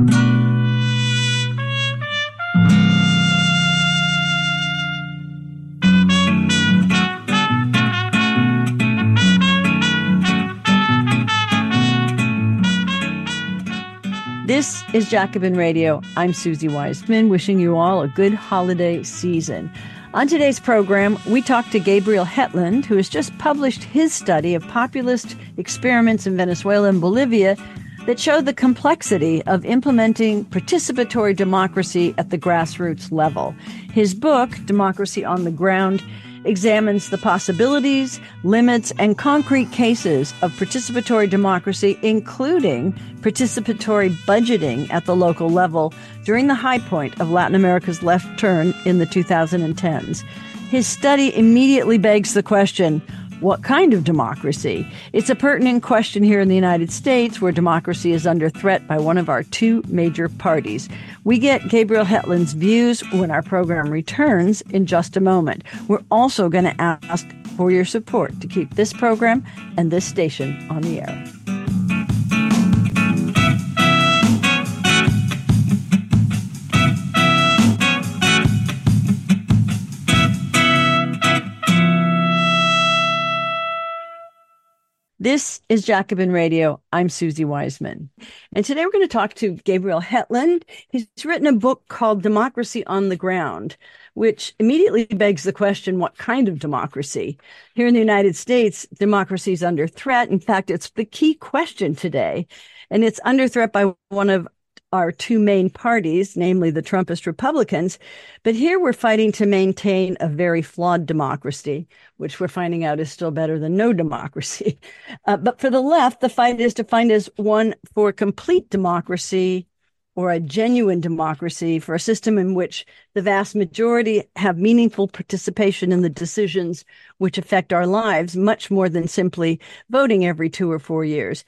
This is Jacobin Radio. I'm Suzi Weissman, wishing you all a good holiday season. On today's program, we talk to Gabriel Hetland, who has just published his study of populist experiments in Venezuela and Bolivia that show the complexity of implementing participatory democracy at the grassroots level. His book, Democracy on the Ground, examines the possibilities, limits, and concrete cases of participatory democracy, including participatory budgeting at the local level during the high point of Latin America's left turn in the 2010s. His study immediately begs the question what kind of democracy? It's a pertinent question here in the United States where democracy is under threat by one of our two major parties. We get Gabriel Hetland's views when our program returns in just a moment. We're also going to ask for your support to keep this program and this station on the air. This is Jacobin Radio. I'm Suzi Weissman. And today we're going to talk to Gabriel Hetland. He's written a book called Democracy on the Ground, which immediately begs the question what kind of democracy? Here in the United States, democracy is under threat. In fact, it's the key question today. And it's under threat by one of our two main parties, namely the Trumpist Republicans. But here we're fighting to maintain a very flawed democracy, which we're finding out is still better than no democracy. Uh, but for the left, the fight is defined as one for complete democracy or a genuine democracy for a system in which the vast majority have meaningful participation in the decisions which affect our lives much more than simply voting every two or four years.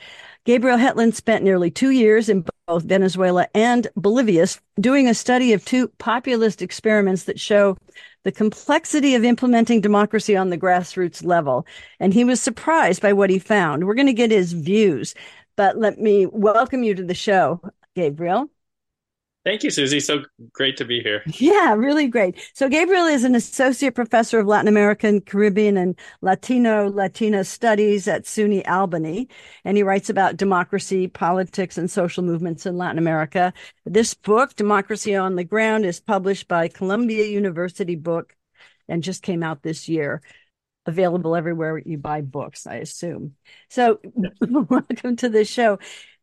Gabriel Hetland spent nearly two years in both Venezuela and Bolivia doing a study of two populist experiments that show the complexity of implementing democracy on the grassroots level. And he was surprised by what he found. We're going to get his views, but let me welcome you to the show, Gabriel. Thank you, Suzi. So great to be here. Yeah, really great. So Gabriel is an associate professor of Latin American, Caribbean, and Latino Latina studies at SUNY Albany, and he writes about democracy, politics, and social movements in Latin America. This book, Democracy on the Ground, is published by Columbia University Book and just came out this year. Available everywhere you buy books, I assume. So, welcome to the show.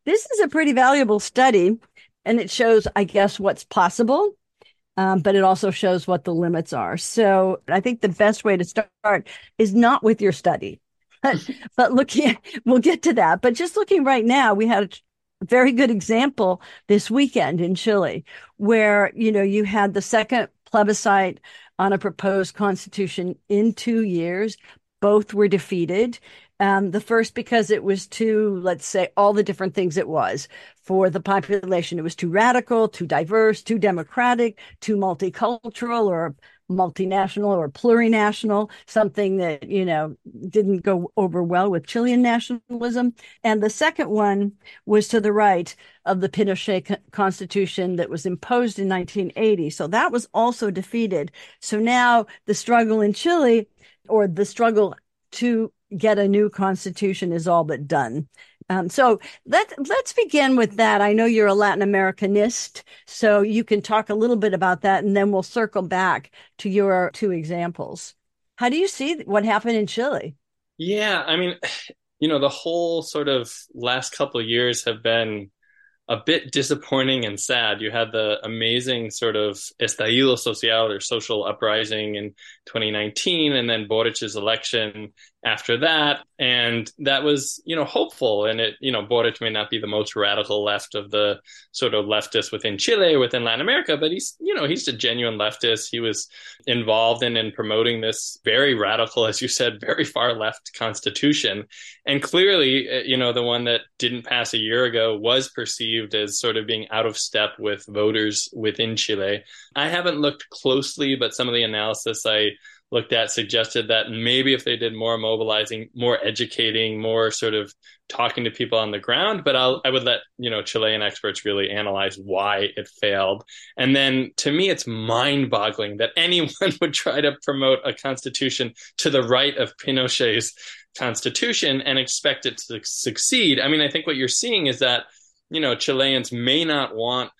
This is a pretty valuable study and it shows, I guess, what's possible. Um, but it also shows what the limits are. So I think the best way to start is not with your study, but, but looking, we'll get to that. But just looking right now, we had a very good example this weekend in Chile, where, you know, you had the second plebiscite on a proposed constitution in two years. Both were defeated. Um, the first because it was too, let's say, all the different things it was for the population. It was too radical, too diverse, too democratic, too multicultural or multinational or plurinational, something that, you know, didn't go over well with Chilean nationalism. And the second one was to the right of the Pinochet constitution that was imposed in 1980. So that was also defeated. So now the struggle in Chile or the struggle to get a new constitution is all but done. Um, so let let's begin with that. I know you're a Latin Americanist, so you can talk a little bit about that, and then we'll circle back to your two examples. How do you see what happened in Chile? Yeah, I mean, you know, the whole sort of last couple of years have been a bit disappointing and sad. You had the amazing sort of estallido social or social uprising in 2019, and then Boric's election after that. And that was, you know, hopeful. And it, you know, Boric may not be the most radical left of the sort of leftists within Chile, within Latin America, but he's, you know, he's a genuine leftist. He was involved in, in promoting this very radical, as you said, very far left constitution. And clearly, uh, you know, the one that didn't pass a year ago was perceived as sort of being out of step with voters within Chile. I haven't looked closely, but some of the analysis I looked at suggested that maybe if they did more mobilizing, more educating, more sort of talking to people on the ground, but I'll, I would let, you know, Chilean experts really analyze why it failed. And then to me, it's mind boggling that anyone would try to promote a constitution to the right of Pinochet's constitution and expect it to succeed. I mean, I think what you're seeing is that, you know, Chileans may not want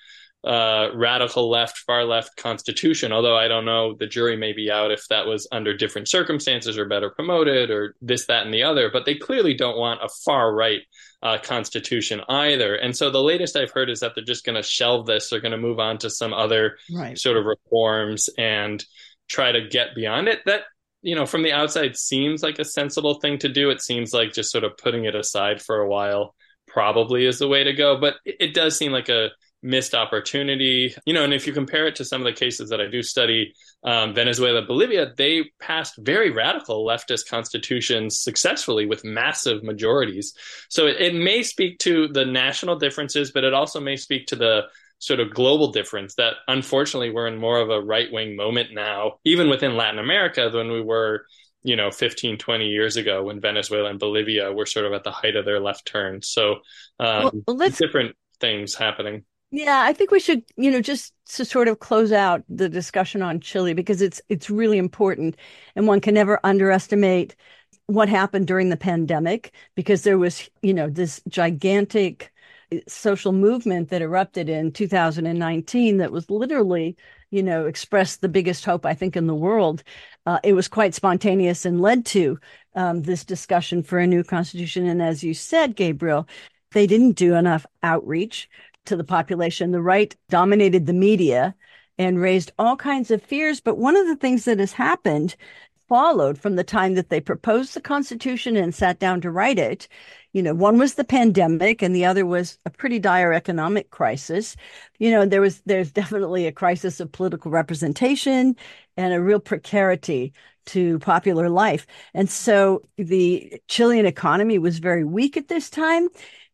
uh, radical left, far left constitution. Although I don't know, the jury may be out if that was under different circumstances or better promoted or this, that, and the other. But they clearly don't want a far right uh, constitution either. And so the latest I've heard is that they're just going to shelve this. They're going to move on to some other right. sort of reforms and try to get beyond it. That you know, from the outside seems like a sensible thing to do. It seems like just sort of putting it aside for a while probably is the way to go. But it, it does seem like a missed opportunity. You know, and if you compare it to some of the cases that I do study, um, Venezuela, Bolivia, they passed very radical leftist constitutions successfully with massive majorities. So it, it may speak to the national differences, but it also may speak to the sort of global difference that unfortunately we're in more of a right wing moment now, even within Latin America than we were you know 15 20 years ago when venezuela and bolivia were sort of at the height of their left turn so um, well, let's, different things happening yeah, I think we should, you know, just to sort of close out the discussion on Chile because it's it's really important and one can never underestimate what happened during the pandemic because there was, you know, this gigantic social movement that erupted in 2019 that was literally, you know, expressed the biggest hope I think in the world. Uh, it was quite spontaneous and led to um, this discussion for a new constitution. And as you said, Gabriel, they didn't do enough outreach to the population. The right dominated the media and raised all kinds of fears. But one of the things that has happened followed from the time that they proposed the Constitution and sat down to write it. You know, one was the pandemic and the other was a pretty dire economic crisis. You know, there was there's definitely a crisis of political representation and a real precarity to popular life. And so the Chilean economy was very weak at this time.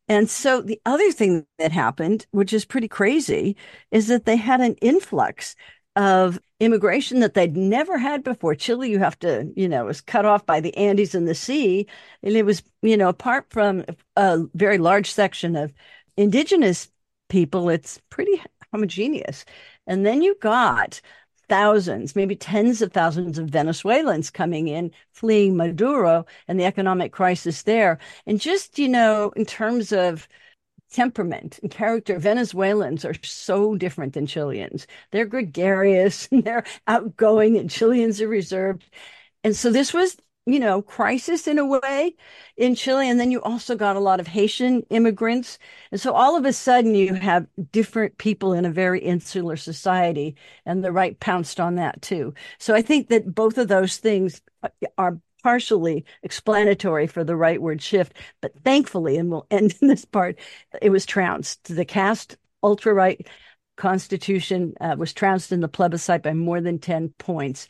And so the other thing that happened, which is pretty crazy, is that they had an influx of immigration that they'd never had before. Chile, you have to, you know, was cut off by the Andes and the sea. And it was, you know, apart from a very large section of indigenous people, it's pretty homogeneous. And then you got thousands, maybe tens of thousands of Venezuelans coming in, fleeing Maduro and the economic crisis there. And just, you know, in terms of temperament and character, Venezuelans are so different than Chileans. They're gregarious and they're outgoing, and Chileans are reserved. And so this was you know, crisis in a way in Chile. And then you also got a lot of Haitian immigrants. And so all of a sudden you have different people in a very insular society and the right pounced on that too. So I think that both of those things are partially explanatory for the rightward shift. But thankfully, and we'll end in this part, it was trounced. The Kast ultra right constitution uh, was trounced in the plebiscite by more than 10 points.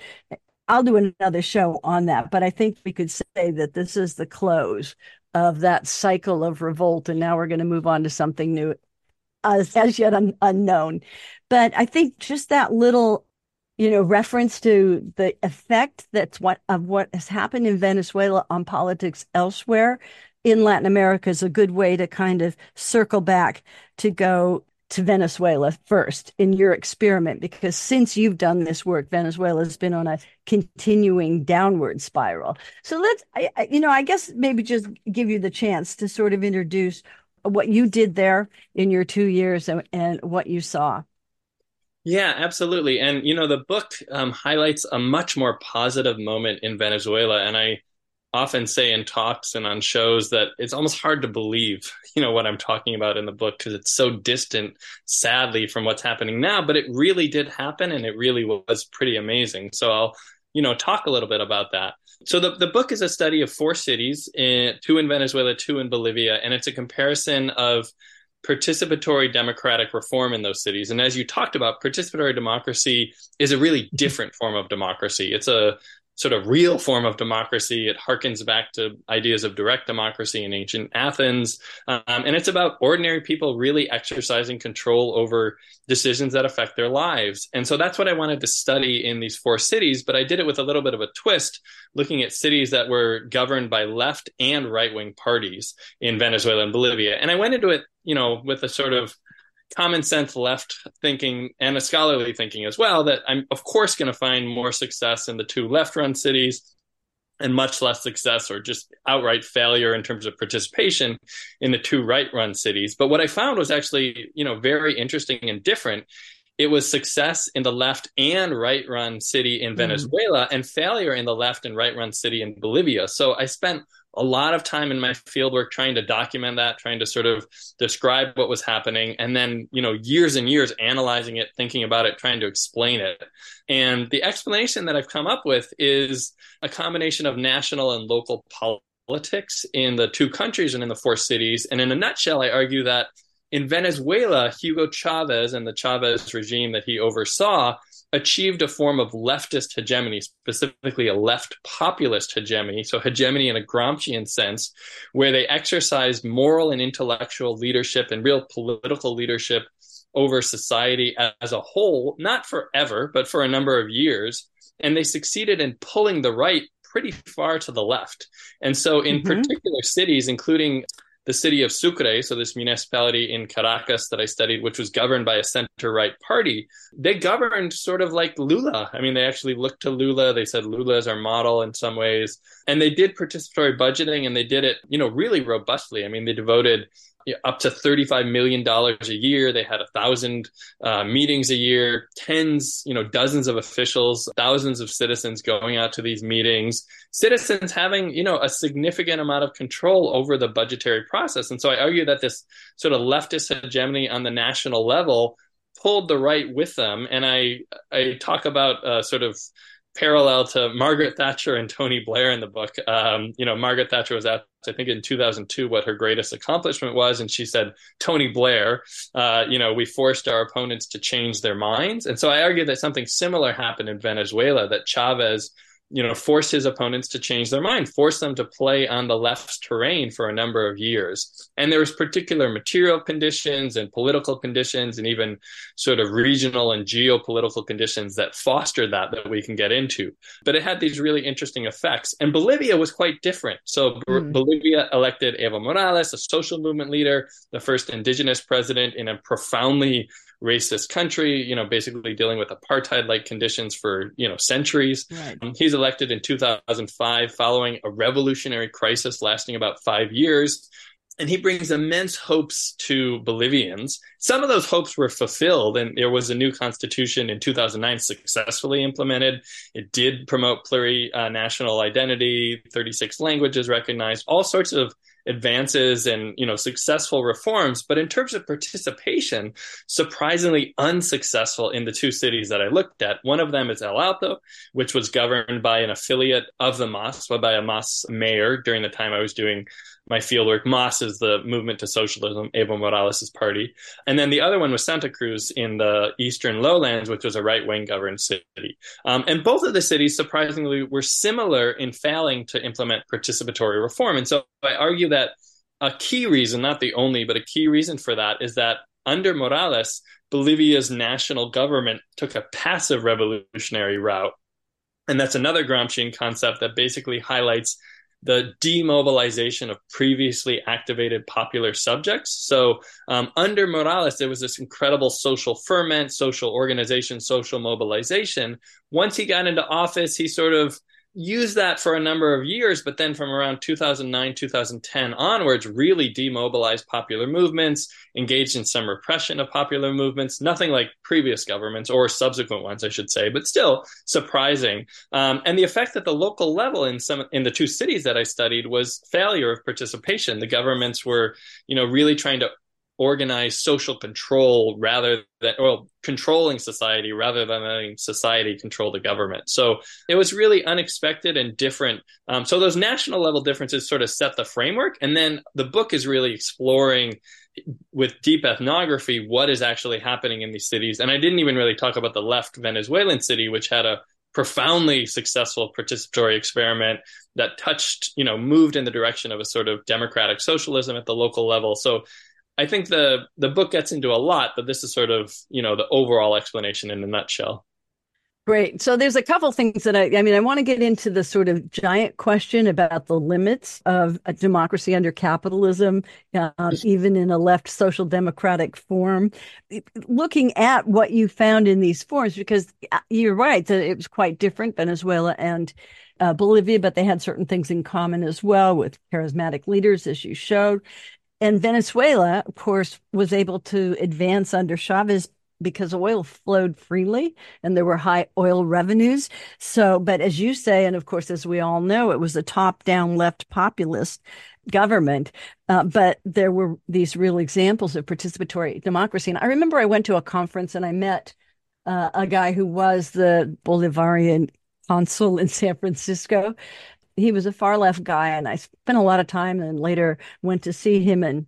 I'll do another show on that, but I think we could say that this is the close of that cycle of revolt, and now we're going to move on to something new, as, as yet un, unknown. But I think just that little, you know, reference to the effect that's what of what has happened in Venezuela on politics elsewhere in Latin America is a good way to kind of circle back to go to Venezuela first in your experiment because since you've done this work, Venezuela has been on a continuing downward spiral. So let's, I, you know, I guess maybe just give you the chance to sort of introduce what you did there in your two years and, and what you saw. Yeah, absolutely. And, you know, the book um, highlights a much more positive moment in Venezuela. And I, often say in talks and on shows that it's almost hard to believe, you know, what I'm talking about in the book because it's so distant, sadly, from what's happening now. But it really did happen, and it really was pretty amazing. So I'll, you know, talk a little bit about that. So the the book is a study of four cities, in, two in Venezuela, two in Bolivia, and it's a comparison of participatory democratic reform in those cities. And as you talked about, participatory democracy is a really different form of democracy. It's a sort of real form of democracy. It harkens back to ideas of direct democracy in ancient Athens. Um, and it's about ordinary people really exercising control over decisions that affect their lives. And so that's what I wanted to study in these four cities, but I did it with a little bit of a twist, looking at cities that were governed by left and right wing parties in Venezuela and Bolivia. And I went into it, you know, with a sort of common sense left thinking and a scholarly thinking as well that I'm of course going to find more success in the two left run cities and much less success or just outright failure in terms of participation in the two right run cities. But what I found was actually, you know, very interesting and different. It was success in the left and right run city in mm-hmm. Venezuela mm. and failure in the left and right run city in Bolivia. So I spent a lot of time in my fieldwork trying to document that, trying to sort of describe what was happening, and then, you know, years and years analyzing it, thinking about it, trying to explain it. And the explanation that I've come up with is a combination of national and local politics in the two countries and in the four cities. And in a nutshell, I argue that in Venezuela, Hugo Chavez and the Chavez regime that he oversaw achieved a form of leftist hegemony, specifically a left populist hegemony, so hegemony in a Gramscian sense, where they exercised moral and intellectual leadership and real political leadership over society as a whole, not forever, but for a number of years. And they succeeded in pulling the right pretty far to the left. And so, in mm-hmm. particular cities, including the city of Sucre, so this municipality in Caracas that I studied, which was governed by a center right party, they governed sort of like Lula. I mean, they actually looked to Lula. They said Lula is our model in some ways. And they did participatory budgeting and they did it, you know, really robustly. I mean, they devoted up to $35 million a year. They had a thousand uh, meetings a year, tens, you know, dozens of officials, thousands of citizens going out to these meetings, citizens having, you know, a significant amount of control over the budgetary process. And so I argue that this sort of leftist hegemony on the national level pulled the right with them. And I, I talk about uh, sort of parallel to Margaret Thatcher and Tony Blair in the book. Um, you know, Margaret Thatcher was asked, I think, in 2002 what her greatest accomplishment was, and she said, Tony Blair. Uh, you know, we forced our opponents to change their minds, and so I argue that something similar happened in Venezuela. That Chavez you know, forced his opponents to change their mind, forced them to play on the left's terrain for a number of years. And there was particular material conditions and political conditions and even sort of regional and geopolitical conditions that fostered that that we can get into. But it had these really interesting effects. And Bolivia was quite different. So mm. Bolivia elected Evo Morales, a social movement leader, the first indigenous president in a profoundly racist country, you know, basically dealing with apartheid like conditions for, you know, centuries. Right. Um, he's elected in 2005 following a revolutionary crisis lasting about five years. And he brings immense hopes to Bolivians. Some of those hopes were fulfilled, and there was a new constitution in 2009 successfully implemented. It did promote plurinational identity, 36 languages recognized, all sorts of advances and you know successful reforms but in terms of participation surprisingly unsuccessful in the two cities that i looked at. One of them is el alto which was governed by an affiliate of the mas by a mas mayor during the time i was doing my fieldwork. MAS is the Movement to Socialism, Evo Morales' party. And then the other one was Santa Cruz in the eastern lowlands, which was a right wing governed city. Um, and both of the cities, surprisingly, were similar in failing to implement participatory reform. And so I argue that a key reason, not the only, but a key reason for that is that under Morales, Bolivia's national government took a passive revolutionary route. And that's another Gramscian concept that basically highlights the demobilization of previously activated popular subjects. So, um, under Morales, there was this incredible social ferment, social organization, social mobilization. Once he got into office, he sort of used that for a number of years, but then from around 2009, 2010 onwards, really demobilized popular movements, engaged in some repression of popular movements, nothing like previous governments or subsequent ones, I should say, but still surprising. Um, and the effect at the local level in some in the two cities that I studied was failure of participation. The governments were, you know, really trying to organize social control rather than well controlling society rather than letting society control the government. So it was really unexpected and different. Um, so those national level differences sort of set the framework. And then the book is really exploring with deep ethnography what is actually happening in these cities. And i didn't even really talk about the left venezuelan city which had a profoundly successful participatory experiment that touched, you know, moved in the direction of a sort of democratic socialism at the local level. So I think the the book gets into a lot, but this is sort of, you know, the overall explanation in a nutshell. Great. So there's a couple things that I, I mean, I want to get into the sort of giant question about the limits of a democracy under capitalism, um, even in a left social democratic form. Looking at what you found in these forms, because uh, you're right that it was quite different, Venezuela and uh, Bolivia, but they had certain things in common as well with charismatic leaders, as you showed. And Venezuela, of course, was able to advance under Chavez because oil flowed freely and there were high oil revenues. So, but as you say, and of course, as we all know, it was a top down left populist government. Uh, but there were these real examples of participatory democracy. And I remember I went to a conference and I met uh, a guy who was the Bolivarian consul in San Francisco he was a far left guy and I spent a lot of time and later went to see him and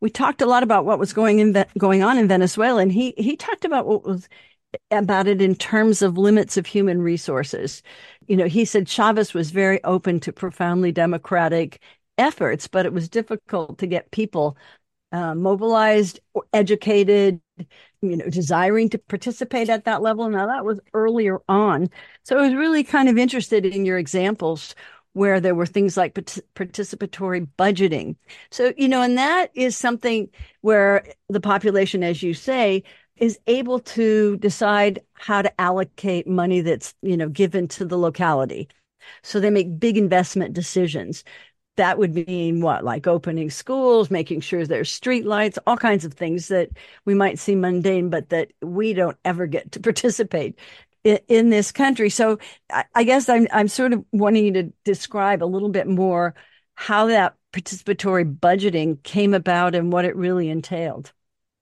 we talked a lot about what was going in going on in Venezuela and he he talked about what was about it in terms of limits of human resources. You know, he said Chavez was very open to profoundly democratic efforts, but it was difficult to get people uh, mobilized, educated, you know, desiring to participate at that level. Now that was earlier on. So I was really kind of interested in your examples where there were things like participatory budgeting. So, you know, and that is something where the population, as you say, is able to decide how to allocate money that's, you know, given to the locality. So they make big investment decisions. That would mean what? Like opening schools, making sure there's street lights, all kinds of things that we might see mundane, but that we don't ever get to participate in, this country. So I, I guess I'm I'm sort of wanting you to describe a little bit more how that participatory budgeting came about and what it really entailed.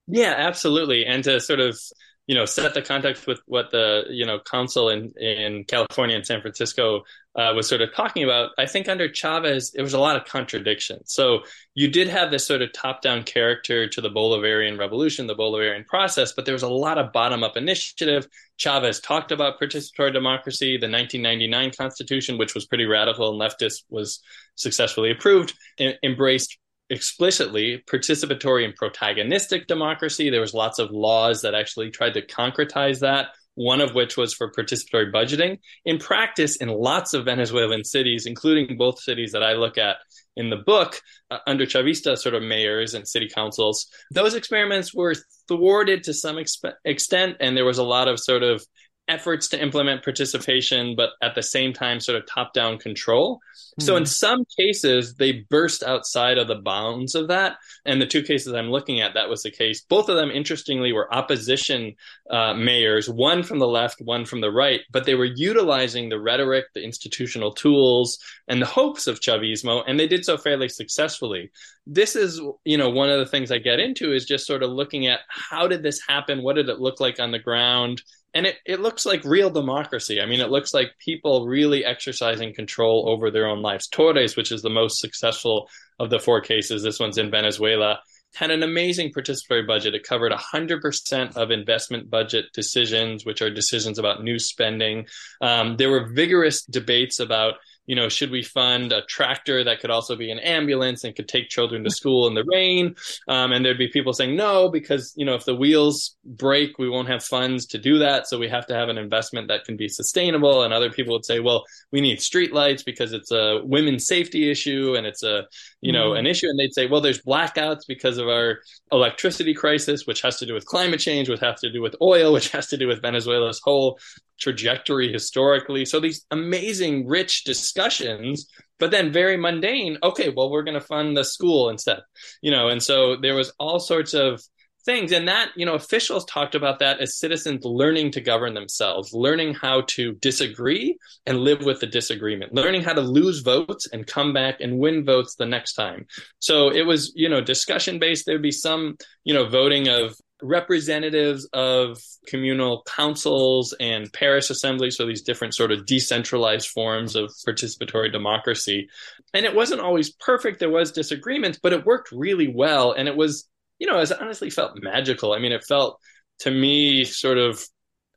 Yeah, absolutely. And to sort of you know set the context with what the you know council in in California and San Francisco uh, was sort of talking about. I think under Chavez it was a lot of contradiction. So you did have this sort of top down character to the Bolivarian revolution, the Bolivarian process, but there was a lot of bottom up initiative. Chavez talked about participatory democracy. The 1999 Constitution, which was pretty radical and leftist, was successfully approved, embraced explicitly participatory and protagonistic democracy. There was lots of laws that actually tried to concretize that. One of which was for participatory budgeting. In practice, in lots of Venezuelan cities, including both cities that I look at in the book, uh, under Chavista sort of mayors and city councils, those experiments were thwarted to some exp- extent, and there was a lot of sort of efforts to implement participation, but at the same time, sort of top down control. Mm-hmm. So in hmm. some cases, they burst outside of the bounds of that. And the two cases I'm looking at, that was the case. Both of them, interestingly, were opposition uh, mayors, one from the left, one from the right, but they were utilizing the rhetoric, the institutional tools, and the hopes of Chavismo, and they did so fairly successfully. This is, you know, one of the things I get into is just sort of looking at how did this happen? What did it look like on the ground? And it, it looks like real democracy. I mean, it looks like people really exercising control over their own lives. Torres, which is the most successful of the four cases, this one's in Venezuela, had an amazing participatory budget. It covered 100% of investment budget decisions, which are decisions about new spending. Um, there were vigorous debates about you know, should we fund a tractor that could also be an ambulance and could take children to school in the rain? Um, and there'd be people saying no, because, you know, if the wheels break, we won't have funds to do that. So we have to have an investment that can be sustainable. And other people would say, well, we need streetlights because it's a women's safety issue and it's a, you know, mm. an issue. And they'd say, well, there's blackouts because of our electricity crisis, which has to do with climate change, which has to do with oil, which has to do with Venezuela's whole trajectory historically. So these amazing, rich discussions, but then very mundane. Okay, well, we're going to fund the school instead, you know. And so there was all sorts of things, and that you know, officials talked about that as citizens learning to govern themselves, learning how to disagree and live with the disagreement, learning how to lose votes and come back and win votes the next time. So it was you know discussion based. There'd be some you know voting of representatives of communal councils and parish assemblies, so these different sort of decentralized forms of participatory democracy. And it wasn't always perfect. There was disagreements, but it worked really well. And it was, you know, it honestly felt magical. I mean, it felt to me sort of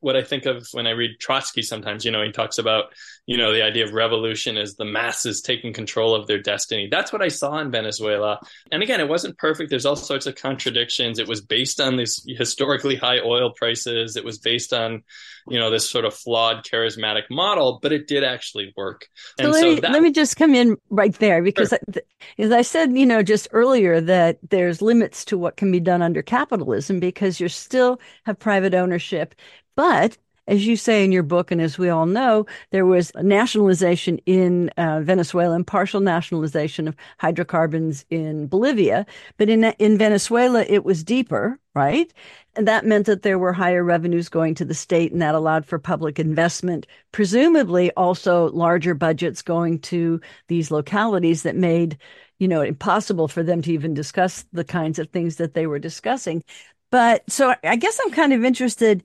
what I think of when I read Trotsky sometimes. You know, he talks about, you know, the idea of revolution as the masses taking control of their destiny. That's what I saw in Venezuela. And again, it wasn't perfect. There's all sorts of contradictions. It was based on these historically high oil prices. It was based on, you know, this sort of flawed charismatic model, but it did actually work. And so let, so me, that, let me just come in right there because sure. as I said, you know, just earlier that there's limits to what can be done under capitalism because you still have private ownership but as you say in your book, and as we all know, there was nationalization in uh, Venezuela and partial nationalization of hydrocarbons in Bolivia. But in, in Venezuela, it was deeper, right? And that meant that there were higher revenues going to the state, and that allowed for public investment, presumably also larger budgets going to these localities that made you know, impossible for them to even discuss the kinds of things that they were discussing. But so I guess I'm kind of interested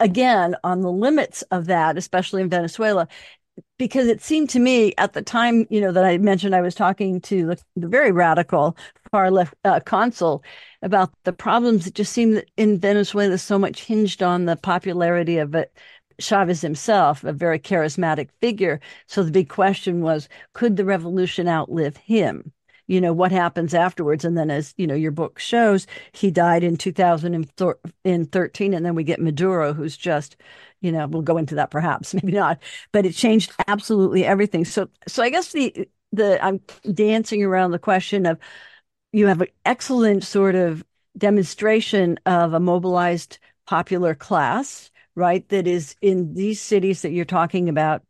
again on the limits of that, especially in Venezuela, because it seemed to me at the time, you know, that I mentioned I was talking to the, the very radical far left uh, consul about the problems. It just seemed that in Venezuela so much hinged on the popularity of it. Chavez himself, a very charismatic figure. So the big question was, could the revolution outlive him? You know what happens afterwards. And then as you know your book shows he died in 2013 and then we get maduro who's just you know we'll go into that perhaps maybe not but it changed absolutely everything. So so i guess the the i'm dancing around the question of you have an excellent sort of demonstration of a mobilized popular class right that is in these cities that you're talking about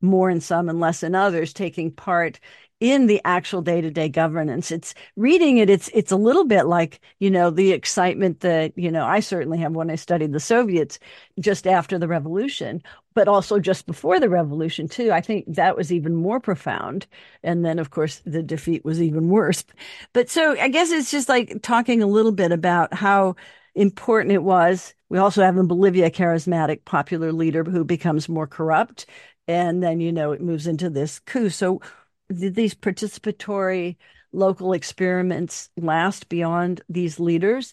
more in some and less in others taking part in the actual day-to-day governance. It's reading it it's it's a little bit like you know the excitement that you know i certainly have when i studied the soviets just after the revolution but also just before the revolution too. I think that was even more profound. And then of course the defeat was even worse. But so i guess it's just like talking a little bit about how important it was. We also have in bolivia a charismatic popular leader who becomes more corrupt and then you know it moves into this coup. So did these participatory local experiments last beyond these leaders?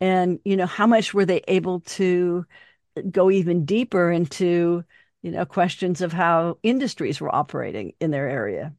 And, you know, how much were they able to go even deeper into, you know, questions of how industries were operating in their area?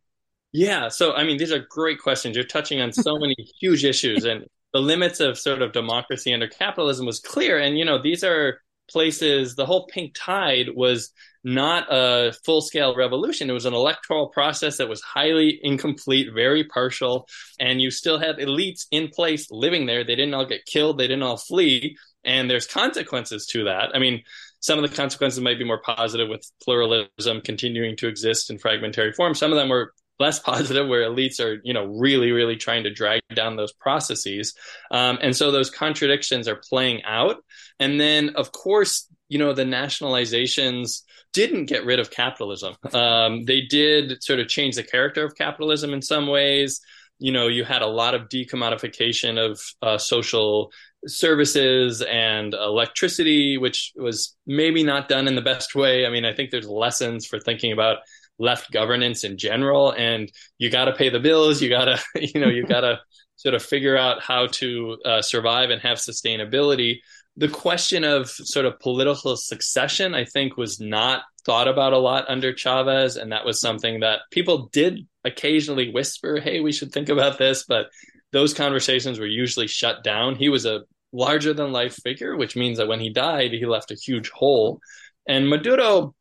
Yeah. So, I mean, these are great questions. You're touching on so many huge issues. And the limits of sort of democracy under capitalism was clear. And, you know, these are places, the whole pink tide was not a full scale revolution. It was an electoral process that was highly incomplete, very partial, and you still had elites in place living there. They didn't all get killed, they didn't all flee, and there's consequences to that. I mean, some of the consequences might be more positive with pluralism continuing to exist in fragmentary form. Some of them were less positive where elites are you know really really trying to drag down those processes. Um, and so those contradictions are playing out. And then of course you know the nationalizations didn't get rid of capitalism. Um, they did sort of change the character of capitalism in some ways. You know you had a lot of decommodification of uh, social services and electricity which was maybe not done in the best way. I mean i think there's lessons for thinking about left governance in general and you got to pay the bills you got to you know you got to sort of figure out how to uh, survive and have sustainability. The question of sort of political succession i think was not thought about a lot under chavez and that was something that people did occasionally whisper hey we should think about this but those conversations were usually shut down. He was a larger than life figure which means that when he died he left a huge hole. And maduro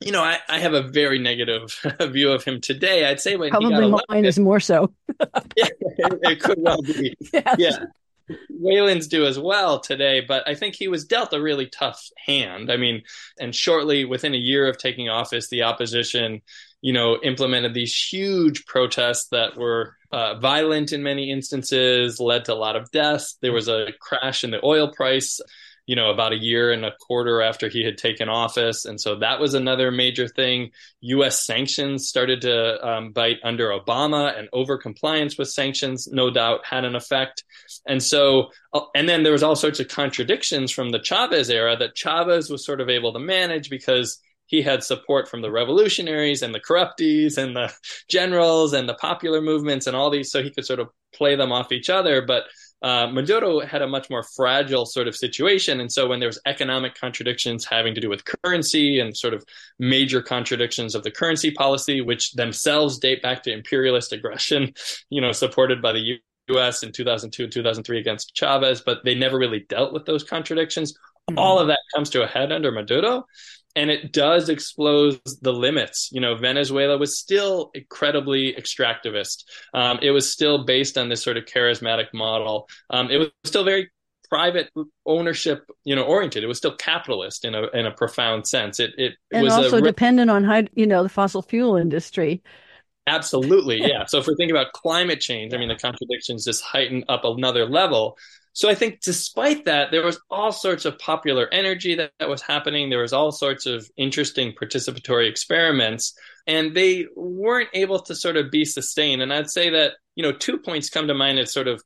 you know, I, I, have a very negative view of him today. I'd say when probably mine is more so. yeah, it, it, could well be. Yes. Yeah, Wayland's do as well today, but I think he was dealt a really tough hand. I mean, and shortly within a year of taking office, the opposition, you know, implemented these huge protests that were uh, violent in many instances, led to a lot of deaths. There was a crash in the oil price you know, about a year and a quarter after he had taken office. And so that was another major thing. U.S. sanctions started to um, bite under Obama, and over compliance with sanctions, no doubt, had an effect. And so, uh, and then there was all sorts of contradictions from the Chavez era that Chavez was sort of able to manage because he had support from the revolutionaries and the corruptees and the generals and the popular movements and all these, so he could sort of play them off each other. But uh, Maduro had a much more fragile sort of situation. And so when there was economic contradictions having to do with currency and sort of major contradictions of the currency policy, which themselves date back to imperialist aggression, you know, supported by the US in 2002 and 2003 against Chavez, but they never really dealt with those contradictions. Mm-hmm. All of that comes to a head under Maduro and it does expose the limits. You know, Venezuela was still incredibly extractivist. Um, it was still based on this sort of charismatic model. Um, it was still very private ownership, you know, oriented. It was still capitalist in a in a profound sense. It it, and was also a, dependent on how you know the fossil fuel industry. Absolutely, yeah. so if we're thinking about climate change, I mean, the contradictions just heighten up another level. So I think despite that, there was all sorts of popular energy that, that was happening. There was all sorts of interesting participatory experiments, and they weren't able to sort of be sustained. And I'd say that, you know, two points come to mind as sort of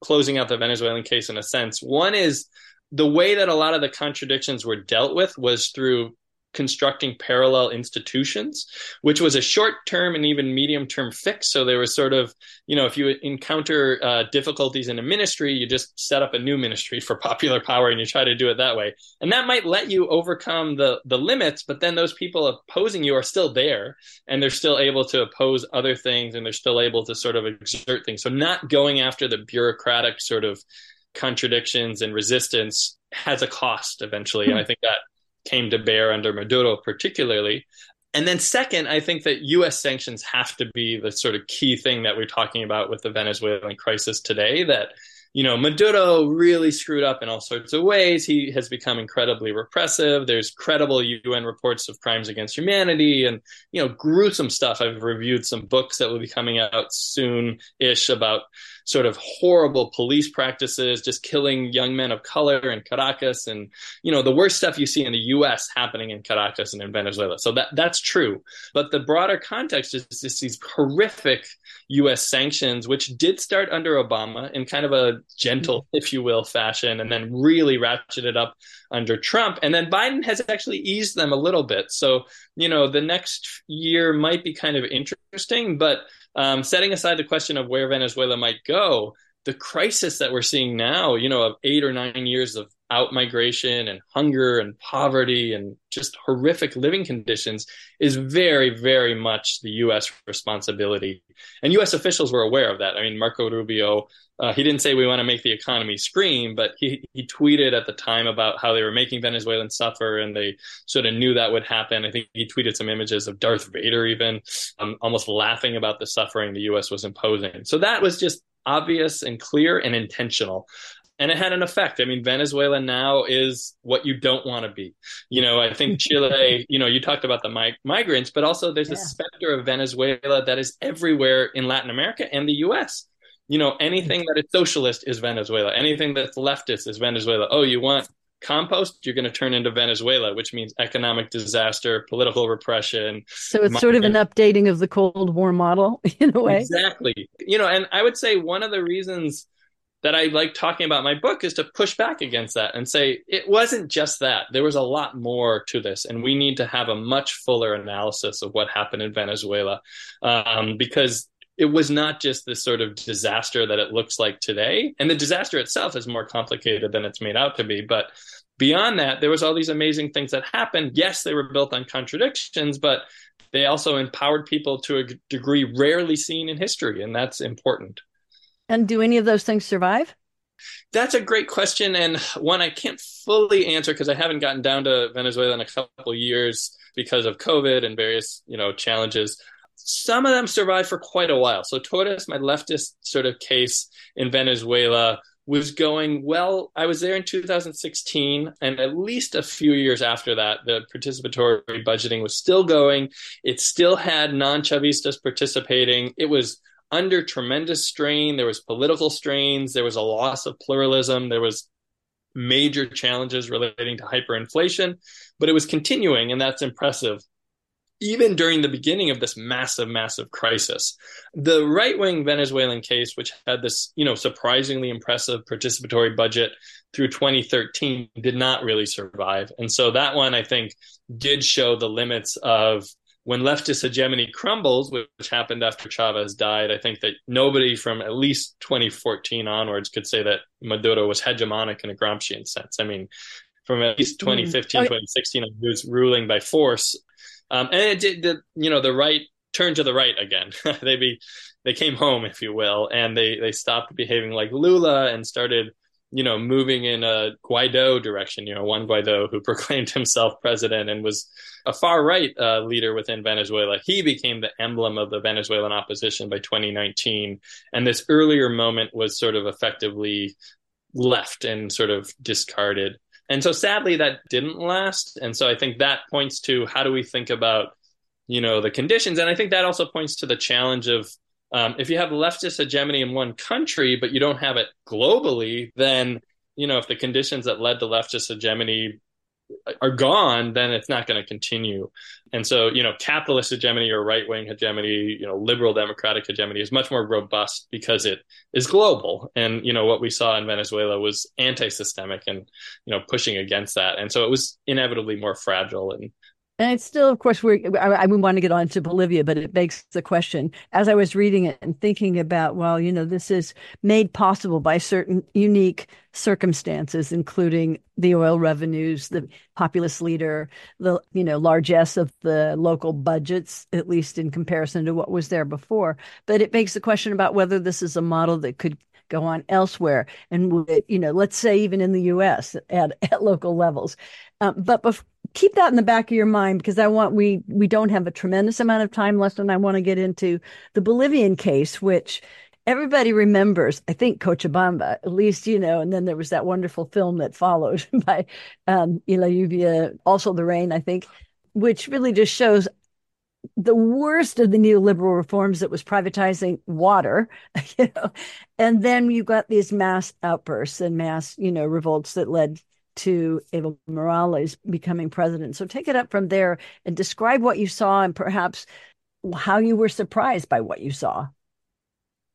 closing out the Venezuelan case in a sense. One is the way that a lot of the contradictions were dealt with was through constructing parallel institutions, which was a short term and even medium term fix. So there was sort of, you know, if you encounter uh, difficulties in a ministry, you just set up a new ministry for popular power and you try to do it that way. And that might let you overcome the, the limits, but then those people opposing you are still there and they're still able to oppose other things and they're still able to sort of exert things. So not going after the bureaucratic sort of contradictions and resistance has a cost eventually. And I think that came to bear under Maduro, particularly. And then, second, I think that US sanctions have to be the sort of key thing that we're talking about with the Venezuelan crisis today. That, you know, Maduro really screwed up in all sorts of ways. He has become incredibly repressive. There's credible UN reports of crimes against humanity and, you know, gruesome stuff. I've reviewed some books that will be coming out soon ish about sort of horrible police practices, just killing young men of color in Caracas, and you know the worst stuff you see in the U.S. happening in Caracas and in Venezuela. So that that's true, but the broader context is just these horrific U.S. sanctions, which did start under Obama in kind of a gentle, mm-hmm. if you will, fashion, and then really ratcheted up under Trump. And then Biden has actually eased them a little bit. So, you know, the next year might be kind of interesting, but um, setting aside the question of where Venezuela might go, the crisis that we're seeing now, you know, of eight or nine years of out migration and hunger and poverty and just horrific living conditions is very, very much the U.S. responsibility. And U.S. officials were aware of that. I mean, Marco Rubio, uh, he didn't say we want to make the economy scream, but he, he tweeted at the time about how they were making Venezuelans suffer and they sort of knew that would happen. I think he tweeted some images of Darth Vader even um, almost laughing about the suffering the U.S. was imposing. So that was just obvious and clear and intentional and it had an effect. I mean, Venezuela now is what you don't want to be. You know, I think Chile, you know, you talked about the mig- migrants, but also there's yeah. a specter of Venezuela that is everywhere in Latin America and the US. You know, anything that is socialist is Venezuela. Anything that's leftist is Venezuela. Oh, you want compost, you're going to turn into Venezuela, which means economic disaster, political repression. So it's sort of an updating of the Cold War model in a way. Exactly. You know, and I would say one of the reasons that I like talking about my book is to push back against that and say it wasn't just that. There was a lot more to this, and we need to have a much fuller analysis of what happened in Venezuela um, because it was not just this sort of disaster that it looks like today. And the disaster itself is more complicated than it's made out to be. But beyond that, there was all these amazing things that happened. Yes, they were built on contradictions, but they also empowered people to a degree rarely seen in history, and that's important. And do any of those things survive? That's a great question, and one I can't fully answer because I haven't gotten down to Venezuela in a couple years because of COVID and various, you know, challenges. Some of them survived for quite a while. So Torres, my leftist sort of case in Venezuela, was going well. I was there in 2016, and at least a few years after that, the participatory budgeting was still going. It still had non Chavistas participating. It was under tremendous strain. There was political strains. There was a loss of pluralism. There was major challenges relating to hyperinflation, but it was continuing, and that's impressive. Even during the beginning of this massive, massive crisis, the right-wing Venezuelan case, which had this, you know, surprisingly impressive participatory budget through 2013, did not really survive. And so that one, I think, did show the limits of when leftist hegemony crumbles, which happened after Chavez died, I think that nobody from at least 2014 onwards could say that Maduro was hegemonic in a Gramscian sense. I mean, from at least 2015, mm. 2016, he was ruling by force. Um, and it did, the, you know, the right turned to the right again. they be, they came home, if you will, and they, they stopped behaving like Lula and started you know, moving in a Guaido direction. You know, Juan Guaido, who proclaimed himself president and was a far right uh, leader within Venezuela, he became the emblem of the Venezuelan opposition by 2019. And this earlier moment was sort of effectively left and sort of discarded. And so sadly, that didn't last. And so I think that points to how do we think about, you know, the conditions. And I think that also points to the challenge of um, if you have leftist hegemony in one country, but you don't have it globally, then you know if the conditions that led to leftist hegemony are gone, then it's not going to continue. And so, you know, capitalist hegemony or right wing hegemony, you know, liberal democratic hegemony is much more robust because it is global. And, you know, what we saw in Venezuela was anti systemic and, you know, pushing against that. And so it was inevitably more fragile and and it's still, of course, we're, I, I want to get on to Bolivia, but it begs the question. As I was reading it and thinking about, well, you know, this is made possible by certain unique circumstances, including the oil revenues, the populist leader, the, you know, largesse of the local budgets, at least in comparison to what was there before. But it begs the question about whether this is a model that could go on elsewhere. And you know let's say even in the us at, at local levels. Um, but bef- keep that in the back of your mind because I want we we don't have a tremendous amount of time left, and I want to get into the Bolivian case, which everybody remembers. I think Cochabamba, at least you know. And then there was that wonderful film that followed by um, Y la Lluvia, also the rain, I think, which really just shows the worst of the neoliberal reforms that was privatizing water, you know, and then you got these mass outbursts and mass, you know, revolts that led to Evo Morales becoming president. So take it up from there and describe what you saw and perhaps how you were surprised by what you saw.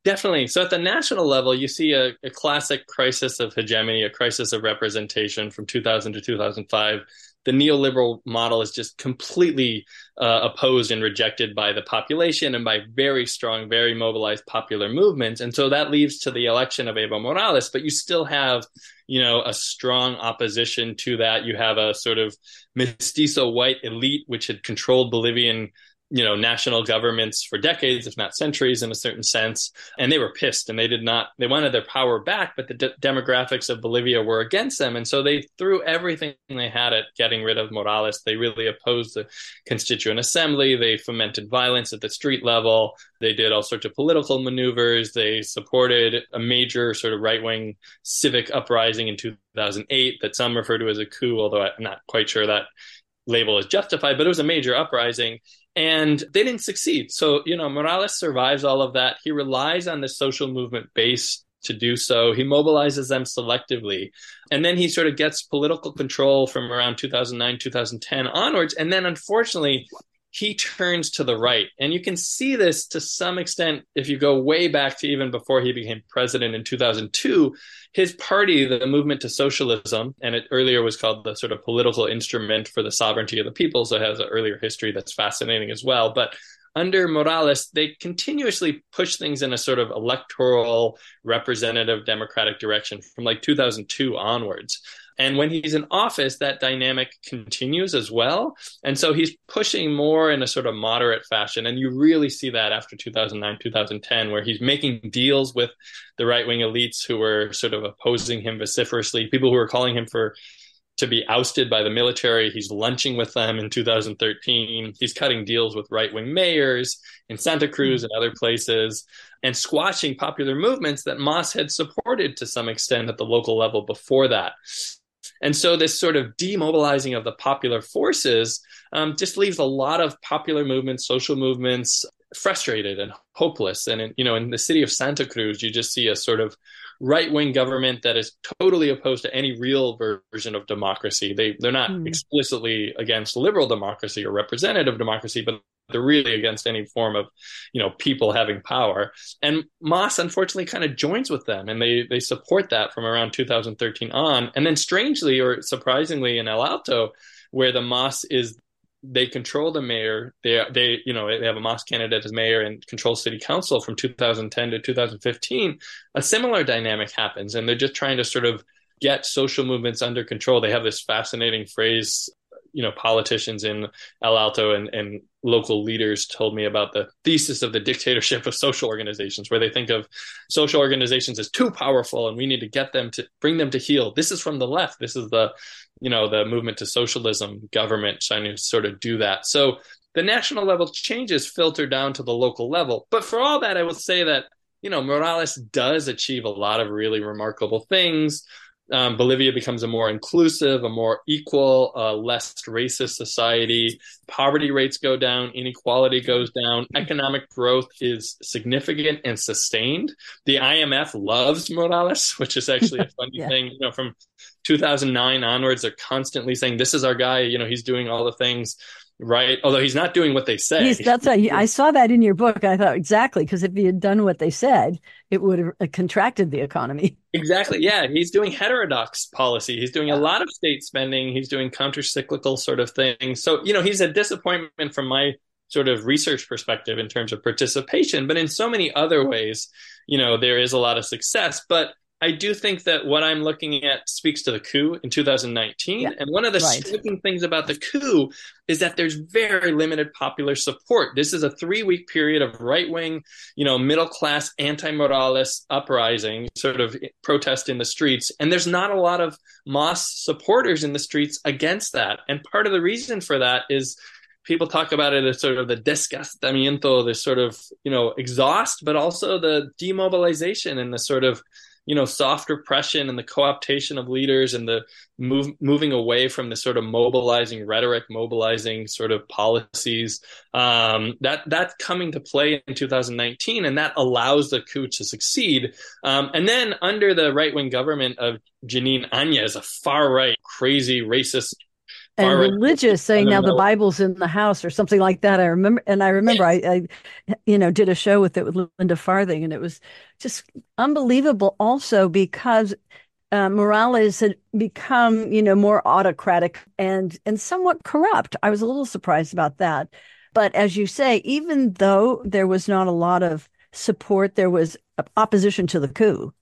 Definitely. So at the national level, you see a, a classic crisis of hegemony, a crisis of representation from 2000 to 2005 the neoliberal model is just completely uh, opposed and rejected by the population and by very strong, very mobilized popular movements. And so that leads to the election of Evo Morales, but you still have, you know, a strong opposition to that. You have a sort of mestizo white elite, which had controlled Bolivian you know national governments for decades if not centuries in a certain sense. And they were pissed and they did not they wanted their power back but the de- demographics of bolivia were against them. And so they threw everything they had at getting rid of morales. They really opposed the constituent assembly. They fomented violence at the street level. They did all sorts of political maneuvers. They supported a major sort of right-wing civic uprising in 2008 that some refer to as a coup although i'm not quite sure that label is justified, but it was a major uprising and they didn't succeed. So, you know, Morales survives all of that. He relies on the social movement base to do so. He mobilizes them selectively. And then he sort of gets political control from around 2009, 2010 onwards. And then unfortunately, he turns to the right. And you can see this to some extent if you go way back to even before he became president in 2002. His party, the Movement to Socialism, and it earlier was called the sort of political instrument for the sovereignty of the people. So it has an earlier history that's fascinating as well. But under Morales, they continuously push things in a sort of electoral, representative, democratic direction from like 2002 onwards. And when he's in office, that dynamic continues as well. And so he's pushing more in a sort of moderate fashion. And you really see that after 2009, 2010, where he's making deals with the right wing elites who were sort of opposing him vociferously, people who were calling him for to be ousted by the military. He's lunching with them in 2013. He's cutting deals with right wing mayors in Santa Cruz and other places and squashing popular movements that MAS had supported to some extent at the local level before that. And so this sort of demobilizing of the popular forces um, just leaves a lot of popular movements, social movements, frustrated and hopeless. And in, you know, in the city of Santa Cruz, you just see a sort of right-wing government that is totally opposed to any real version of democracy. They they're not mm. explicitly against liberal democracy or representative democracy, but they're really against any form of, you know, people having power. And MAS unfortunately kind of joins with them and they they support that from around 2013 on. And then strangely or surprisingly in El Alto, where the MAS is they control the mayor. They they you know they have a MAS candidate as mayor and control city council from 2010 to 2015. A similar dynamic happens, and they're just trying to sort of get social movements under control. They have this fascinating phrase you know politicians in El Alto and, and local leaders told me about the thesis of the dictatorship of social organizations, where they think of social organizations as too powerful and we need to get them to bring them to heel. This is from the left. This is the, you know, the movement to socialism government trying to sort of do that. So the national level changes filter down to the local level. But for all that, I will say that, you know, Morales does achieve a lot of really remarkable things um, Bolivia becomes a more inclusive, a more equal, uh, less racist society. Poverty rates go down, inequality goes down, economic growth is significant and sustained. The IMF loves Morales, which is actually a funny yeah. thing. You know, from 2009 onwards, they're constantly saying, "This is our guy." You know, he's doing all the things right? Although he's not doing what they say. He's, that's a, I saw that in your book. I thought exactly because if he had done what they said, it would have uh, contracted the economy. Exactly. Yeah, he's doing heterodox policy. He's doing a lot of state spending. He's doing counter-cyclical sort of things. So you know, he's a disappointment from my sort of research perspective in terms of participation. But in so many other ways, you know, there is a lot of success. But I do think that what I'm looking at speaks to the coup in 2019. Yeah, and one of the right. striking things about the coup is that there's very limited popular support. This is a three week period of right wing, you know, middle class anti Morales uprising, sort of protest in the streets. And there's not a lot of MAS supporters in the streets against that. And part of the reason for that is people talk about it as sort of the desgastamiento, the sort of, you know, exhaust, but also the demobilization and the sort of you know soft repression and the co-optation of leaders and the move, moving away from the sort of mobilizing rhetoric mobilizing sort of policies um, that that's coming to play in 2019 and that allows the coup to succeed. Um, and then under the right-wing government of Jeanine Áñez a far-right crazy racist and religious saying now the bible's in the house or something like that. I remember and i remember I, I you know did a show with it with linda farthing and it was just unbelievable also because uh, morales had become you know more autocratic and and somewhat corrupt. I was a little surprised about that. But as you say even though there was not a lot of support there was opposition to the coup.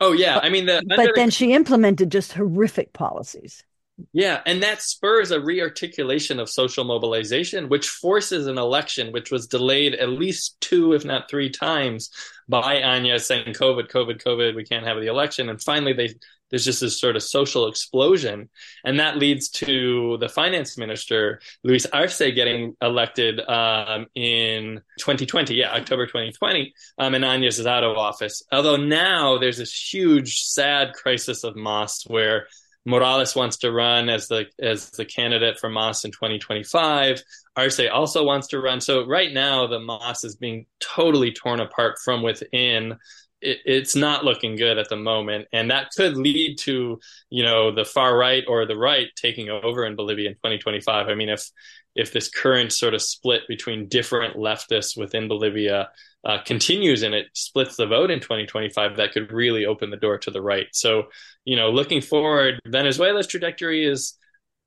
Oh yeah. I mean the, but then the- she implemented just horrific policies yeah, and that spurs a rearticulation of social mobilization, which forces an election, which was delayed at least two, if not three times by Anya saying COVID, COVID, COVID, we can't have the election. And finally, they there's just this sort of social explosion, and that leads to the finance minister Luis Arce getting elected um, in 2020, yeah, October 2020, um, and is out of office. Although now there's this huge, sad crisis of MAS where Morales wants to run as the as the candidate for MAS in 2025. Arce also wants to run. So right now, the MAS is being totally torn apart from within. It, it's not looking good at the moment, and that could lead to you know the far right or the right taking over in Bolivia in 2025. I mean, if if this current sort of split between different leftists within Bolivia uh, continues and it splits the vote in 2025, that could really open the door to the right. So, you know, looking forward, Venezuela's trajectory is,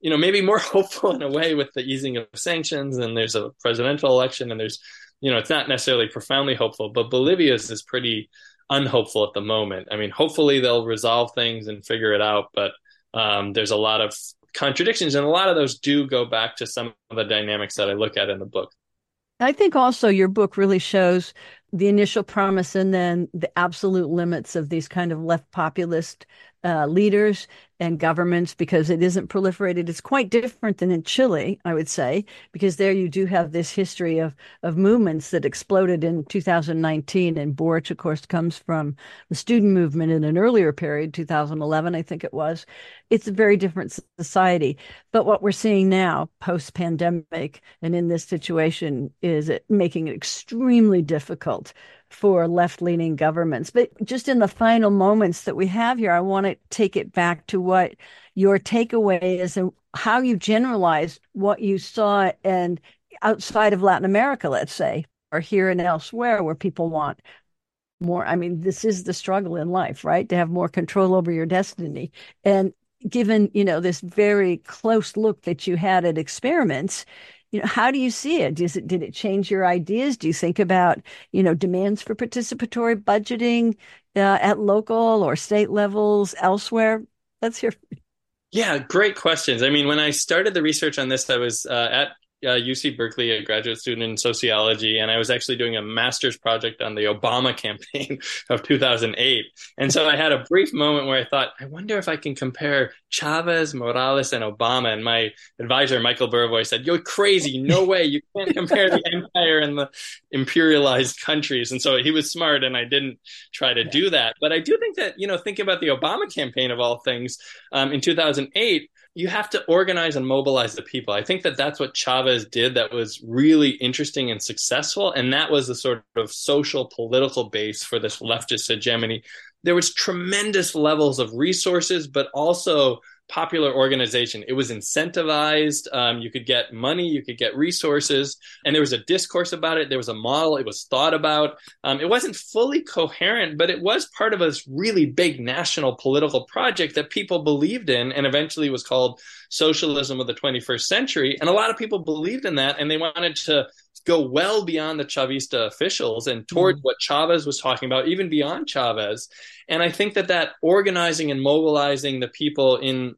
you know, maybe more hopeful in a way with the easing of sanctions and there's a presidential election and there's, you know, it's not necessarily profoundly hopeful, but Bolivia's is pretty unhopeful at the moment. I mean, hopefully they'll resolve things and figure it out, but um, there's a lot of contradictions and a lot of those do go back to some of the dynamics that I look at in the book. I think also your book really shows the initial promise and then the absolute limits of these kind of left populist uh, leaders and governments because it isn't proliferated. It's quite different than in Chile, I would say, because there you do have this history of of movements that exploded in 2019. And Boric, of course, comes from the student movement in an earlier period, 2011, I think it was. It's a very different society. But what we're seeing now, post pandemic, and in this situation, is it making it extremely difficult for left leaning governments. But just in the final moments that we have here, I want to take it back to what your takeaway is and how you generalized what you saw and outside of Latin America, let's say, or here and elsewhere where people want more. I mean, this is the struggle in life, right? To have more control over your destiny. And given, you know, this very close look that you had at experiments, you know, how do you see it? Does it did it change your ideas? Do you think about, you know, demands for participatory budgeting uh, at local or state levels elsewhere? Let's hear. Yeah, great questions. I mean, when I started the research on this, I was uh, at uh, UC Berkeley, a graduate student in sociology, and I was actually doing a master's project on the Obama campaign of 2008. And so I had a brief moment where I thought, I wonder if I can compare Chavez, Morales, and Obama. And my advisor, Michael Burawoy, said, You're crazy. No way. You can't compare the empire and the imperialized countries. And so he was smart, and I didn't try to do that. But I do think that, you know, thinking about the Obama campaign of all things um, in 2008, you have to organize and mobilize the people. I think that that's what Chavez did that was really interesting and successful. And that was the sort of social political base for this leftist hegemony. There was tremendous levels of resources, but also popular organization. It was incentivized. Um, you could get money, you could get resources, and there was a discourse about it. There was a model. It was thought about. Um, it wasn't fully coherent, but it was part of a really big national political project that people believed in, and eventually was called socialism of the 21st century. And a lot of people believed in that, and they wanted to go well beyond the Chavista officials and towards mm. what Chavez was talking about, even beyond Chavez. And I think that that organizing and mobilizing the people in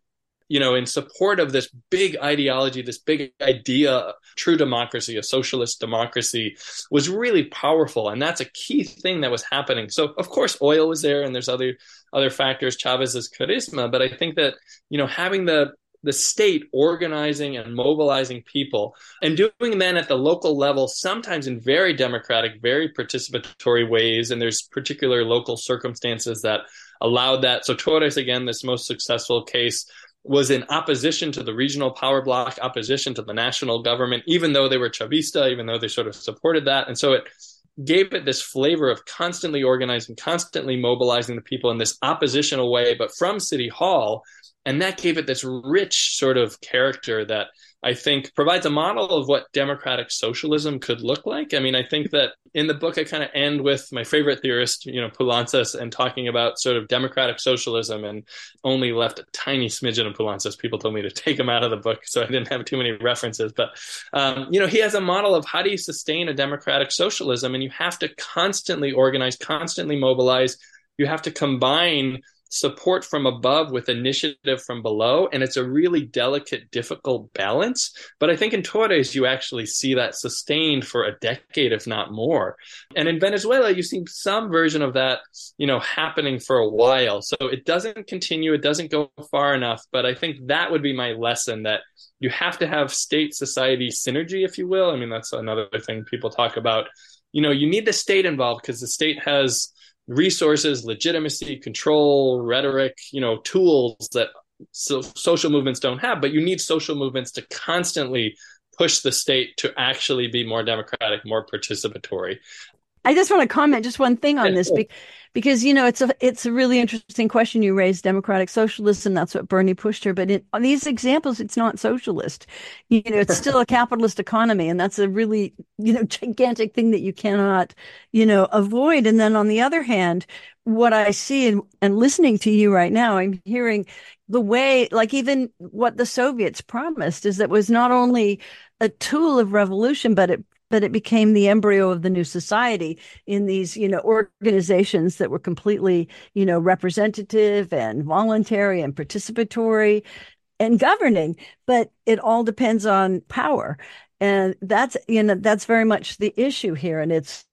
you know, in support of this big ideology, this big idea, true democracy, a socialist democracy, was really powerful, and that's a key thing that was happening. So, of course, oil was there, and there's other other factors, Chavez's charisma, but I think that you know having the the state organizing and mobilizing people and doing then at the local level, sometimes in very democratic, very participatory ways. And there's particular local circumstances that allowed that. So Torres, again, this most successful case was in opposition to the regional power bloc, opposition to the national government, even though they were Chavista, even though they sort of supported that. And so it gave it this flavor of constantly organizing, constantly mobilizing the people in this oppositional way, but from City Hall. And that gave it this rich sort of character that I think provides a model of what democratic socialism could look like. I mean, I think that in the book, I kind of end with my favorite theorist, you know, Poulantzas, and talking about sort of democratic socialism and only left a tiny smidgen of Poulantzas. People told me to take him out of the book, so I didn't have too many references. But, um, you know, he has a model of how do you sustain a democratic socialism, and you have to constantly organize, constantly mobilize. You have to combine support from above with initiative from below. And it's a really delicate, difficult balance. But I think in Torres, you actually see that sustained for a decade, if not more. And in Venezuela, you see some version of that, you know, happening for a while. So it doesn't continue, it doesn't go far enough. But I think that would be my lesson that you have to have state society synergy, if you will. I mean, that's another thing people talk about. You know, you need the state involved because the state has resources, legitimacy, control, rhetoric, you know, tools that so social movements don't have, but you need social movements to constantly push the state to actually be more democratic, more participatory. I just want to comment just one thing on this because you know it's a it's a really interesting question you raised democratic socialism that's what Bernie pushed her but in, these examples it's not socialist. You know it's still a capitalist economy and that's a really you know gigantic thing that you cannot you know avoid. And then on the other hand what I see and, and listening to you right now I'm hearing the way like even what the Soviets promised is that was not only a tool of revolution but it but it became the embryo of the new society in these, you know, organizations that were completely, you know, representative and voluntary and participatory and governing. But it all depends on power. And that's, you know, that's very much the issue here. And it's,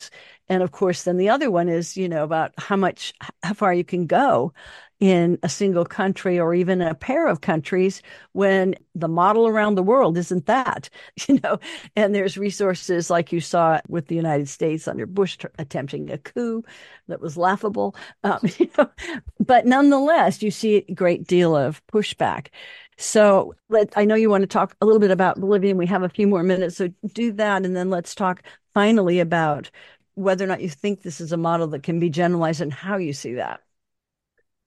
and of course, then the other one is, you know, about how much, how far you can go in a single country or even a pair of countries when the model around the world isn't that, you know, and there's resources like you saw with the United States under Bush t- attempting a coup that was laughable. Um, you know, but nonetheless, you see a great deal of pushback. So let, I know you want to talk a little bit about Bolivia and we have a few more minutes. So do that. And then let's talk finally about whether or not you think this is a model that can be generalized and how you see that.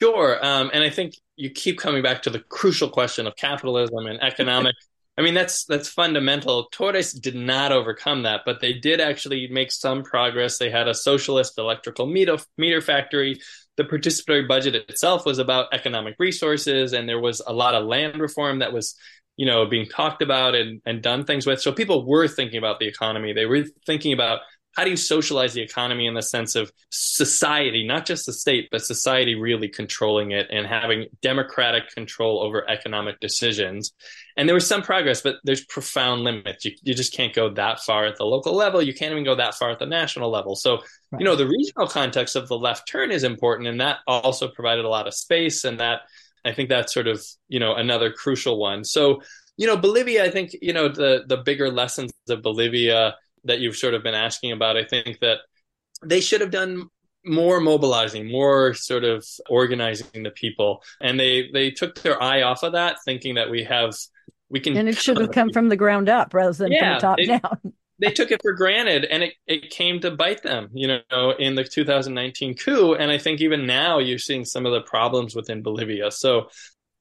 Sure. Um, and I think you keep coming back to the crucial question of capitalism and economic. I mean, that's that's fundamental. Torres did not overcome that, but they did actually make some progress. They had a socialist electrical meter, meter factory. the participatory budget itself was about economic resources, and there was a lot of land reform that was you know being talked about and, and done things with so people were thinking about the economy they were thinking about how do you socialize the economy in the sense of society, not just the state, but society really controlling it and having democratic control over economic decisions? And there was some progress, but there's profound limits. You, you just can't go that far at the local level. You can't even go that far at the national level. So, right. you know, the regional context of the left turn is important. And that also provided a lot of space. And that, I think that's sort of, you know, another crucial one. So, you know, Bolivia, I think, you know, the, the bigger lessons of Bolivia that you've sort of been asking about, I think that they should have done more mobilizing, more sort of organizing the people, and they they took their eye off of that, thinking that we have we can. And it should have come from the ground up rather than yeah, from the top down. they took it for granted, and it it came to bite them, you know, in the 2019 coup. And I think even now you're seeing some of the problems within Bolivia. So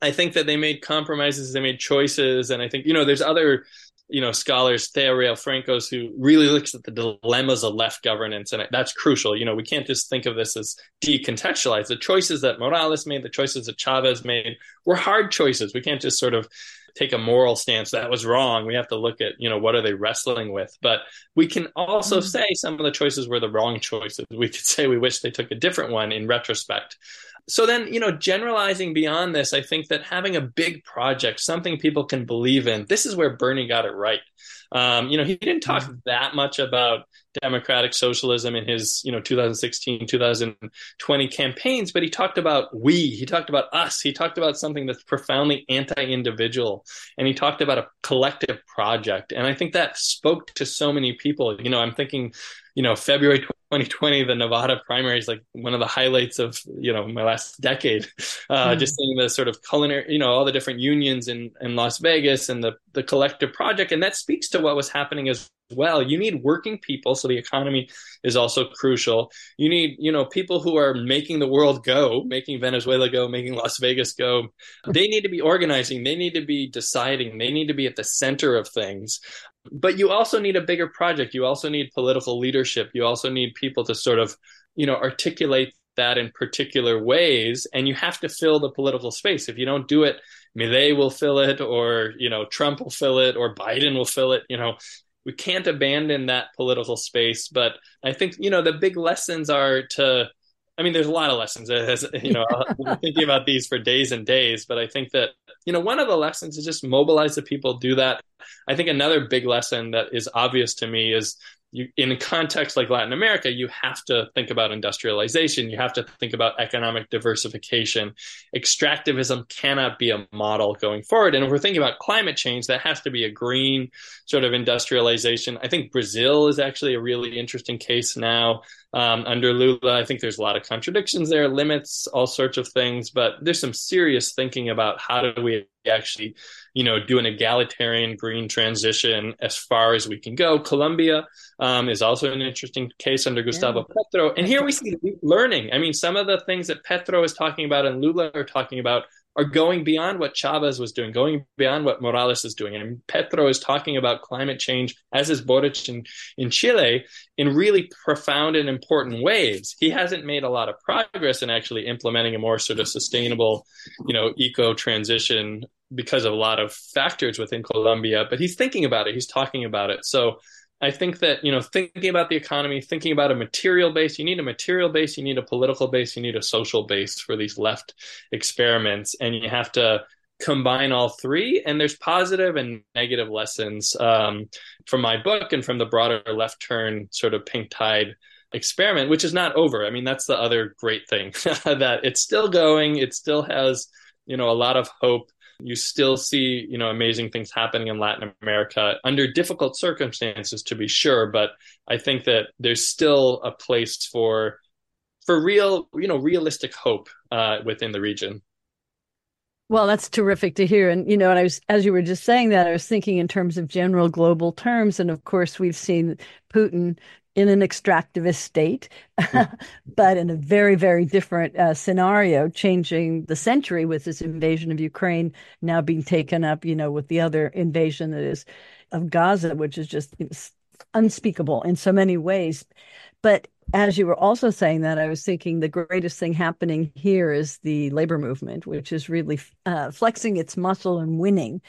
I think that they made compromises, they made choices, and I think you know there's other you know scholars Thea Riofrancos who really looks at the dilemmas of left governance and that's crucial. You know we can't just think of this as decontextualized. The choices that Morales made the choices that Chavez made were hard choices. We can't just sort of take a moral stance that was wrong. We have to look at you know what are they wrestling with? But we can also mm-hmm. say some of the choices were the wrong choices. We could say we wish they took a different one in retrospect so then, you know, generalizing beyond this, I think that having a big project, something people can believe in, this is where Bernie got it right. Um, you know, he didn't talk mm-hmm. that much about democratic socialism in his, you know, 2016, 2020 campaigns, but he talked about we, he talked about us, he talked about something that's profoundly anti-individual, and he talked about a collective project. And I think that spoke to so many people. You know, I'm thinking, you know, February 2020, the Nevada primary is like one of the highlights of you know my last decade. Uh, mm. Just seeing the sort of culinary, you know, all the different unions in in Las Vegas and the the collective project, and that speaks to what was happening as well. You need working people, so the economy is also crucial. You need, you know, people who are making the world go, making Venezuela go, making Las Vegas go. They need to be organizing. They need to be deciding. They need to be at the center of things but you also need a bigger project. You also need political leadership. You also need people to sort of you know articulate that in particular ways. And you have to fill the political space. If you don't do it Milei will fill it or you know Trump will fill it or Biden will fill it you know. We can't abandon that political space. But i think you know the big lessons are to I mean, there's a lot of lessons. Uh, as, you know, I'm thinking about these for days and days, but I think that you know one of the lessons is just mobilize the people, do that. I think another big lesson that is obvious to me is you, in a context like Latin America, you have to think about industrialization. You have to think about economic diversification. Extractivism cannot be a model going forward. And if we're thinking about climate change, that has to be a green sort of industrialization. I think Brazil is actually a really interesting case now um, under Lula. I think there's a lot of contradictions there, limits, all sorts of things, but there's some serious thinking about how do we actually, you know, do an egalitarian green transition as far as we can go. Colombia um, is also an interesting case under Gustavo yeah. Petro. And here we see learning. I mean, some of the things that Petro is talking about and Lula are talking about are going beyond what Chavez was doing, going beyond what Morales is doing. And Petro is talking about climate change, as is Boric in, in Chile, in really profound and important ways. He hasn't made a lot of progress in actually implementing a more sort of sustainable, you know, eco transition because of a lot of factors within Colombia, but he's thinking about it. He's talking about it. So I think that, you know, thinking about the economy, thinking about a material base, you need a material base, you need a political base, you need a social base for these left experiments. And you have to combine all three. And there's positive and negative lessons um, from my book and from the broader left turn sort of pink tide experiment, which is not over. I mean, that's the other great thing that it's still going. It still has, you know, a lot of hope you still see you know amazing things happening in Latin America under difficult circumstances to be sure but I think that there's still a place for for real you know realistic hope uh, within the region well, that's terrific to hear. And, you know, and I was, as you were just saying that, I was thinking in terms of general global terms. And of course, we've seen Putin in an extractivist state, but in a very, very different uh, scenario, changing the century with this invasion of Ukraine now being taken up, you know, with the other invasion that is of Gaza, which is just unspeakable in so many ways. But as you were also saying that, I was thinking the greatest thing happening here is the labor movement, which is really uh, flexing its muscle and winning.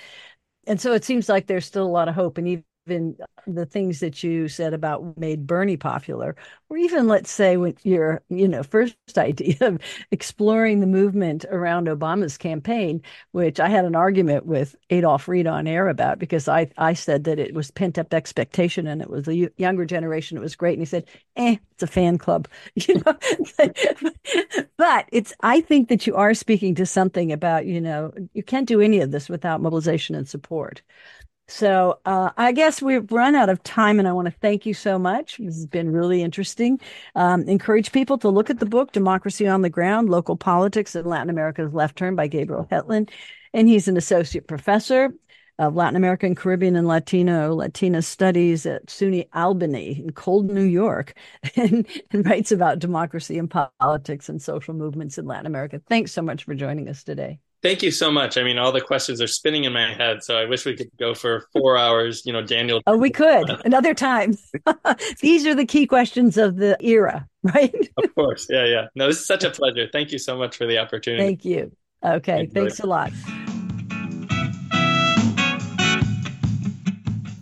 And so it seems like there's still a lot of hope. And even even the things that you said about made Bernie popular, or even let's say with your, you know, first idea of exploring the movement around Obama's campaign, which I had an argument with Adolph Reed on air about because I, I said that it was pent up expectation and it was the younger generation. It was great. And he said, eh, it's a fan club, you know, but it's, I think that you are speaking to something about, you know, you can't do any of this without mobilization and support. So uh, I guess we've run out of time, and I want to thank you so much. This has been really interesting. Um, encourage people to look at the book, Democracy on the Ground Local Politics in Latin America's Left Turn by Gabriel Hetland. And he's an associate professor of Latin American, Caribbean, and Latino Latina studies at SUNY Albany in cold New York, and, and writes about democracy and politics and social movements in Latin America. Thanks so much for joining us today. Thank you so much. I mean, all the questions are spinning in my head, so I wish we could go for four hours. You know, Daniel. Oh, we could another time. These are the key questions of the era, right? of course. Yeah, yeah. No, this is such a pleasure. Thank you so much for the opportunity. Thank you. Okay. Thanks a lot.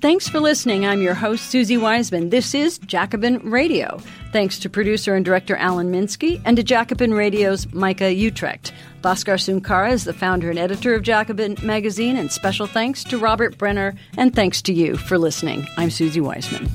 Thanks for listening. I'm your host, Suzi Weissman. This is Jacobin Radio. Thanks to producer and director Alan Minsky and to Jacobin Radio's Micah Uetricht. Bhaskar Sunkara is the founder and editor of Jacobin Magazine, and special thanks to Robert Brenner, and thanks to you for listening. I'm Suzi Weissman.